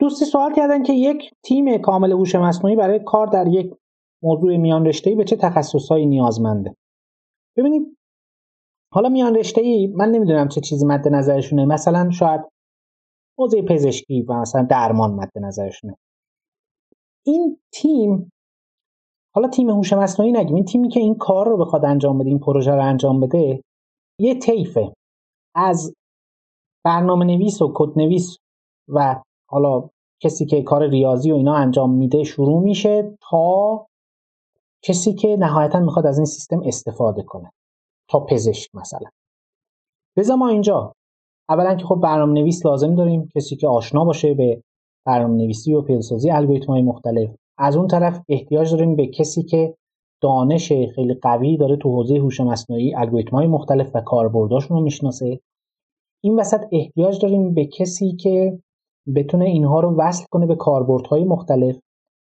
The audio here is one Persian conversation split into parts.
دوستی سوال کردن که یک تیم کامل هوش مصنوعی برای کار در یک موضوع میان رشته‌ای به چه تخصصهایی نیازمنده. ببینید حالا میان رشته‌ای من نمی‌دونم چه چیزی مد نظرشونه. مثلا شاید حوزه پزشکی و مثلا درمان مد نظرشونه. این تیم حالا تیم هوش مصنوعی نگیم. این تیمی که این کار رو بخواد انجام بده این پروژه رو انجام بده یه طیفه. از برنامه نویس و کد نویس و حالا کسی که کار ریاضی و اینا انجام میده شروع میشه تا کسی که نهایتا می‌خواد از این سیستم استفاده کنه. تا پزشک مثلا. بذار ما اینجا. اولا که خب برنامه نویس لازم داریم. کسی که آشنا باشه به برنامه نویسی و پیاده‌سازی الگوریتم های مختلف. از اون طرف احتیاج داریم به کسی که دانش خیلی قوی داره تو حوزه هوش مصنوعی الگوریتم های مختلف و کاربرداشون رو می‌شناسه. این وسط احتیاج داریم به کسی که بتونه اینها رو وصل کنه به کاربردهای مختلف.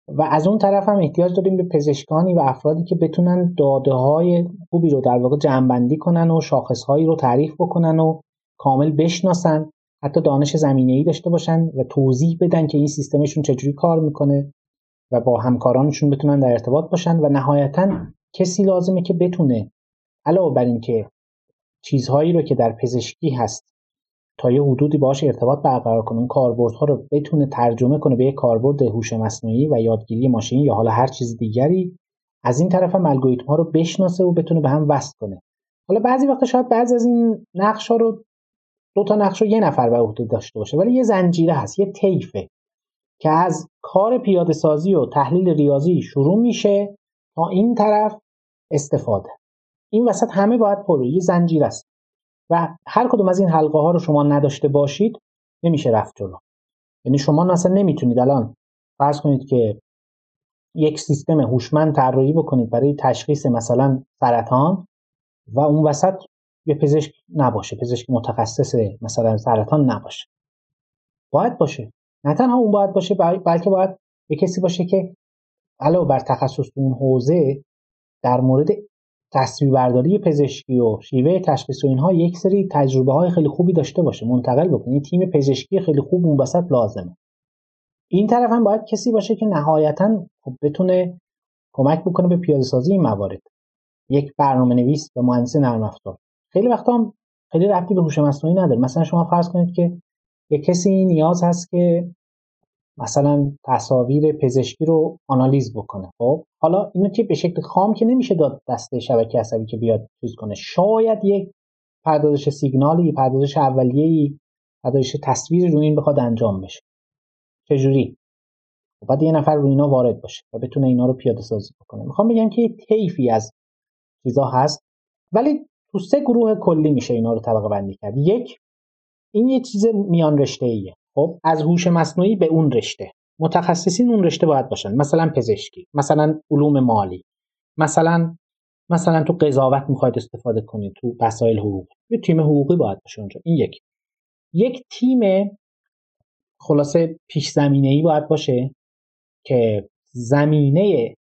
و از اون طرف هم احتیاج داریم به پزشکانی و افرادی که بتونن داده های خوبی رو در واقع جمعبندی کنن و شاخص هایی رو تعریف بکنن و کامل بشناسن حتی دانش زمینه ای داشته باشن و توضیح بدن که این سیستمشون چجوری کار می‌کنه و با همکارانشون بتونن در ارتباط باشن و نهایتا کسی لازمه که بتونه علاوه بر اینکه چیزهایی رو که در پزشکی هست تا یه حدودی باهاش ارتباط برقرار کنه. اون کاربردها رو بتونه ترجمه کنه به یک کاربرد هوش مصنوعی و یادگیری ماشین یا حالا هر چیز دیگری. از این طرف هم الگوریتم ها رو بشناسه و بتونه به هم وصل کنه. حالا بعضی وقتا شاید بعضی از این نقش ها رو دو تا نقش رو یه نفر به عهده داشته باشه ولی یه زنجیره هست یه طیفه که از کار پیاده سازی و تحلیل ریاضی شروع میشه تا این طرف استفاده. این وسط همه باید پر یه زنجیره است. و هر کدوم از این حلقه ها رو شما نداشته باشید نمیشه رفت جلو. یعنی شما اصلا نمی‌تونید الان فرض کنید که یک سیستم هوشمند طراحی بکنید برای تشخیص مثلا سرطان و اون وسط یه پزشک نباشه پزشک متخصص مثلا سرطان نباشه. باید باشه. نه تنها اون باید باشه بلکه باید یه کسی باشه که علاوه بر تخصص اون حوزه در مورد تصویربرداری پزشکی و شیوه تشخیص و اینها یک سری تجربه های خیلی خوبی داشته باشه. منتقل بکنه تیم پزشکی خیلی خوب اون وسط لازمه. این طرف هم باید کسی باشه که نهایتا خب بتونه کمک بکنه به پیاده سازی این موارد. یک برنامه نویس و مهندس نرم افزار. خیلی وقتا هم خیلی ربطی به هوش مصنوعی نداره. مثلا شما فرض کنید که یک کسی نیاز هست که مثلا تصاویر پزشکی رو آنالیز بکنه. خب حالا اینو که به شکل خام که نمیشه داد دسته شبکه عصبی که بیاد چیز کنه. شاید یک پردازش سیگنالی پردازش اولیه‌ای پردازش تصویر رو این بخواد انجام بشه. چجوری؟ خب بعد یه نفر رو اینا وارد باشه و بتونه اینا رو پیاده سازی بکنه. می‌خوام بگم که یه طیفی از چیزا هست ولی تو سه گروه کلی میشه اینا رو طبقه بندی کرد. یک این یه چیز میان رشته ایه خب از هوش مصنوعی به اون رشته. متخصصین اون رشته باید باشن. مثلا پزشکی مثلا علوم مالی مثلا مثلا تو قضاوت می‌خواید استفاده کنید تو مسائل حقوق. یه تیم حقوقی باید باشه اونجا. این یک. یک تیم خلاصه پیش زمینه ای باید باشه که زمینه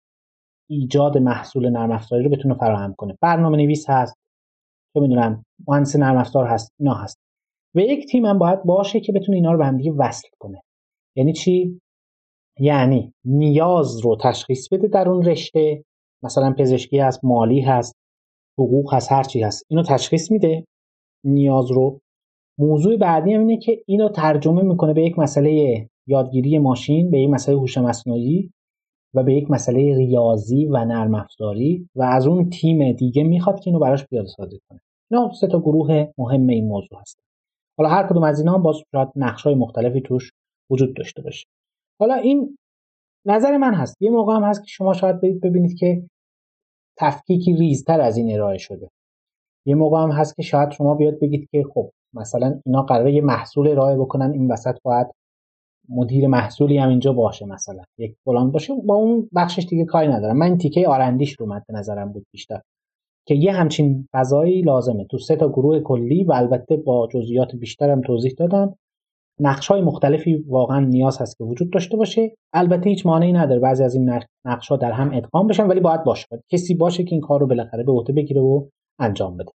ایجاد محصول نرم افزاری رو بتونه فراهم کنه. برنامه نویس هست. چه می‌دونم مهندس نرم افزار هست. اینا هست. و یک تیم هم باید باشه که بتونه اینا رو به هم دیگه وصل کنه. یعنی چی؟ یعنی نیاز رو تشخیص بده در اون رشته. مثلا پزشکی هست مالی هست حقوق هست هر چی هست. اینو تشخیص میده نیاز رو. موضوع بعدی هم اینه که اینو ترجمه می‌کنه به یک مسئله یادگیری ماشین به یک مسئله هوش مصنوعی و به یک مسئله ریاضی و نرم افزاری و از اون تیم دیگه می‌خواد که اینو براش پیاده سازی کنه. اینا سه تا گروه مهم این موضوع هست حالا هر کدوم از اینا هم باز شاید نقش مختلفی توش وجود داشته باشه. حالا این نظر من هست. یه موقع هم هست که شما شاید ببینید که تفکیکی ریزتر از این ارائه شده. یه موقع هم هست که شاید شما بیاد بگید که خب مثلا اینا قراره یه محصول ارائه بکنن این وسط باید مدیر محصولی هم اینجا باشه مثلا. یک فلان باشه با اون بخشش دیگه کاری ندارم. من تیکه آرندیش رو مد نظرم بود بیشتر. که یه همچین فضایی لازمه. تو سه تا گروه کلی و البته با جزئیات بیشترم توضیح دادم. نقش های مختلفی واقعا نیاز هست که وجود داشته باشه. البته هیچ مانعی نداره بعضی از این نقش ها در هم ادغام بشن ولی باید باشه. کسی باشه که این کار رو بالاخره به عهده بگیره و انجام بده.